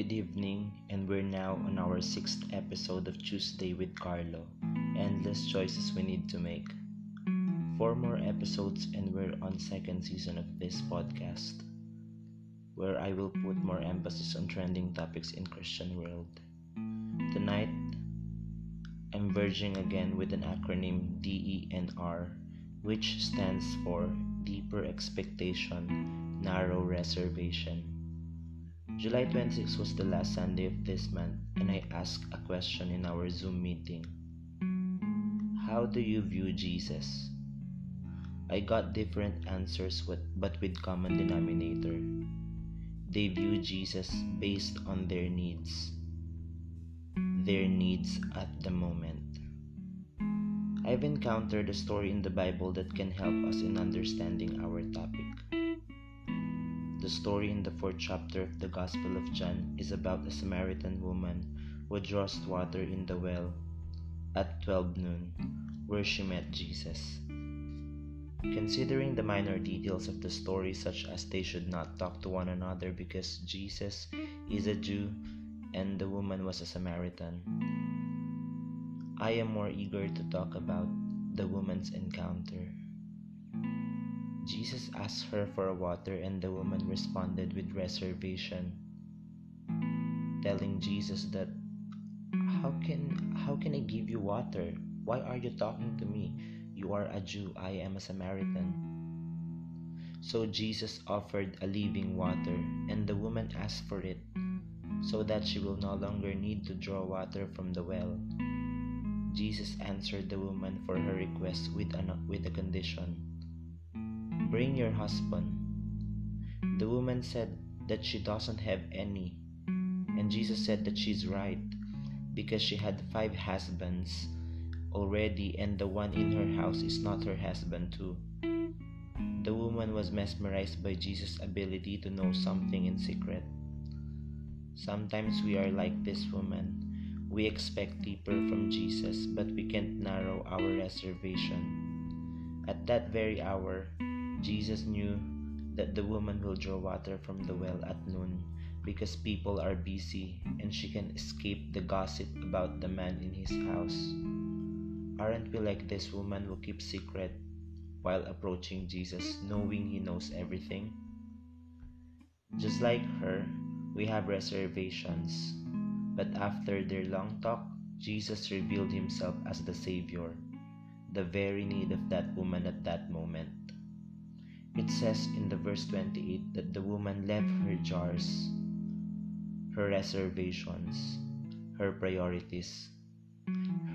Good evening, and we're now on our sixth episode of Tuesday with Carlo Endless Choices We Need to Make. Four more episodes, and we're on second season of this podcast, where I will put more emphasis on trending topics in Christian world. Tonight, I'm verging again with an acronym DENR, which stands for Deeper Expectation, Narrow Reservation. July 26 was the last Sunday of this month, and I asked a question in our Zoom meeting How do you view Jesus? I got different answers, but with common denominator. They view Jesus based on their needs, their needs at the moment. I've encountered a story in the Bible that can help us in understanding our topic. The story in the fourth chapter of the Gospel of John is about a Samaritan woman who draws water in the well at 12 noon, where she met Jesus. Considering the minor details of the story, such as they should not talk to one another because Jesus is a Jew and the woman was a Samaritan, I am more eager to talk about the woman's encounter. Jesus asked her for water, and the woman responded with reservation, telling Jesus that how can how can I give you water? Why are you talking to me? You are a Jew, I am a Samaritan. So Jesus offered a living water, and the woman asked for it, so that she will no longer need to draw water from the well. Jesus answered the woman for her request with a, with a condition. Bring your husband. The woman said that she doesn't have any. And Jesus said that she's right because she had five husbands already, and the one in her house is not her husband, too. The woman was mesmerized by Jesus' ability to know something in secret. Sometimes we are like this woman. We expect deeper from Jesus, but we can't narrow our reservation. At that very hour, Jesus knew that the woman will draw water from the well at noon because people are busy and she can escape the gossip about the man in his house. Aren't we like this woman who keeps secret while approaching Jesus knowing he knows everything? Just like her, we have reservations, but after their long talk, Jesus revealed himself as the Savior, the very need of that woman at that moment. It says in the verse 28 that the woman left her jars, her reservations, her priorities,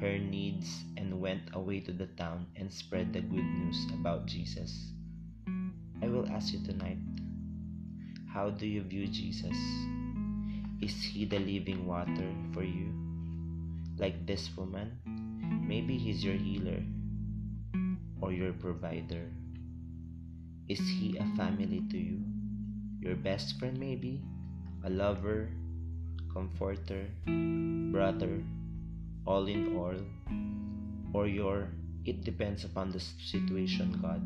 her needs, and went away to the town and spread the good news about Jesus. I will ask you tonight how do you view Jesus? Is he the living water for you? Like this woman? Maybe he's your healer or your provider. Is he a family to you? Your best friend, maybe? A lover, comforter, brother, all in all? Or your it depends upon the situation, God?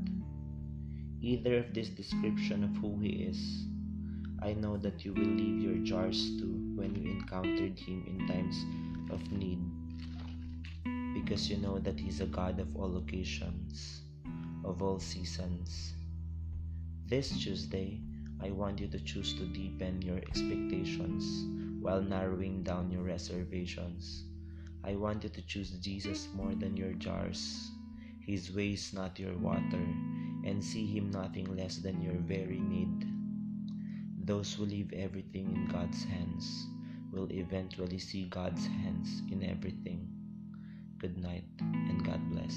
Either of this description of who He is, I know that you will leave your jars to when you encountered Him in times of need because you know that He's a God of all occasions, of all seasons. This Tuesday, I want you to choose to deepen your expectations while narrowing down your reservations. I want you to choose Jesus more than your jars, His ways, not your water, and see Him nothing less than your very need. Those who leave everything in God's hands will eventually see God's hands in everything. Good night and God bless.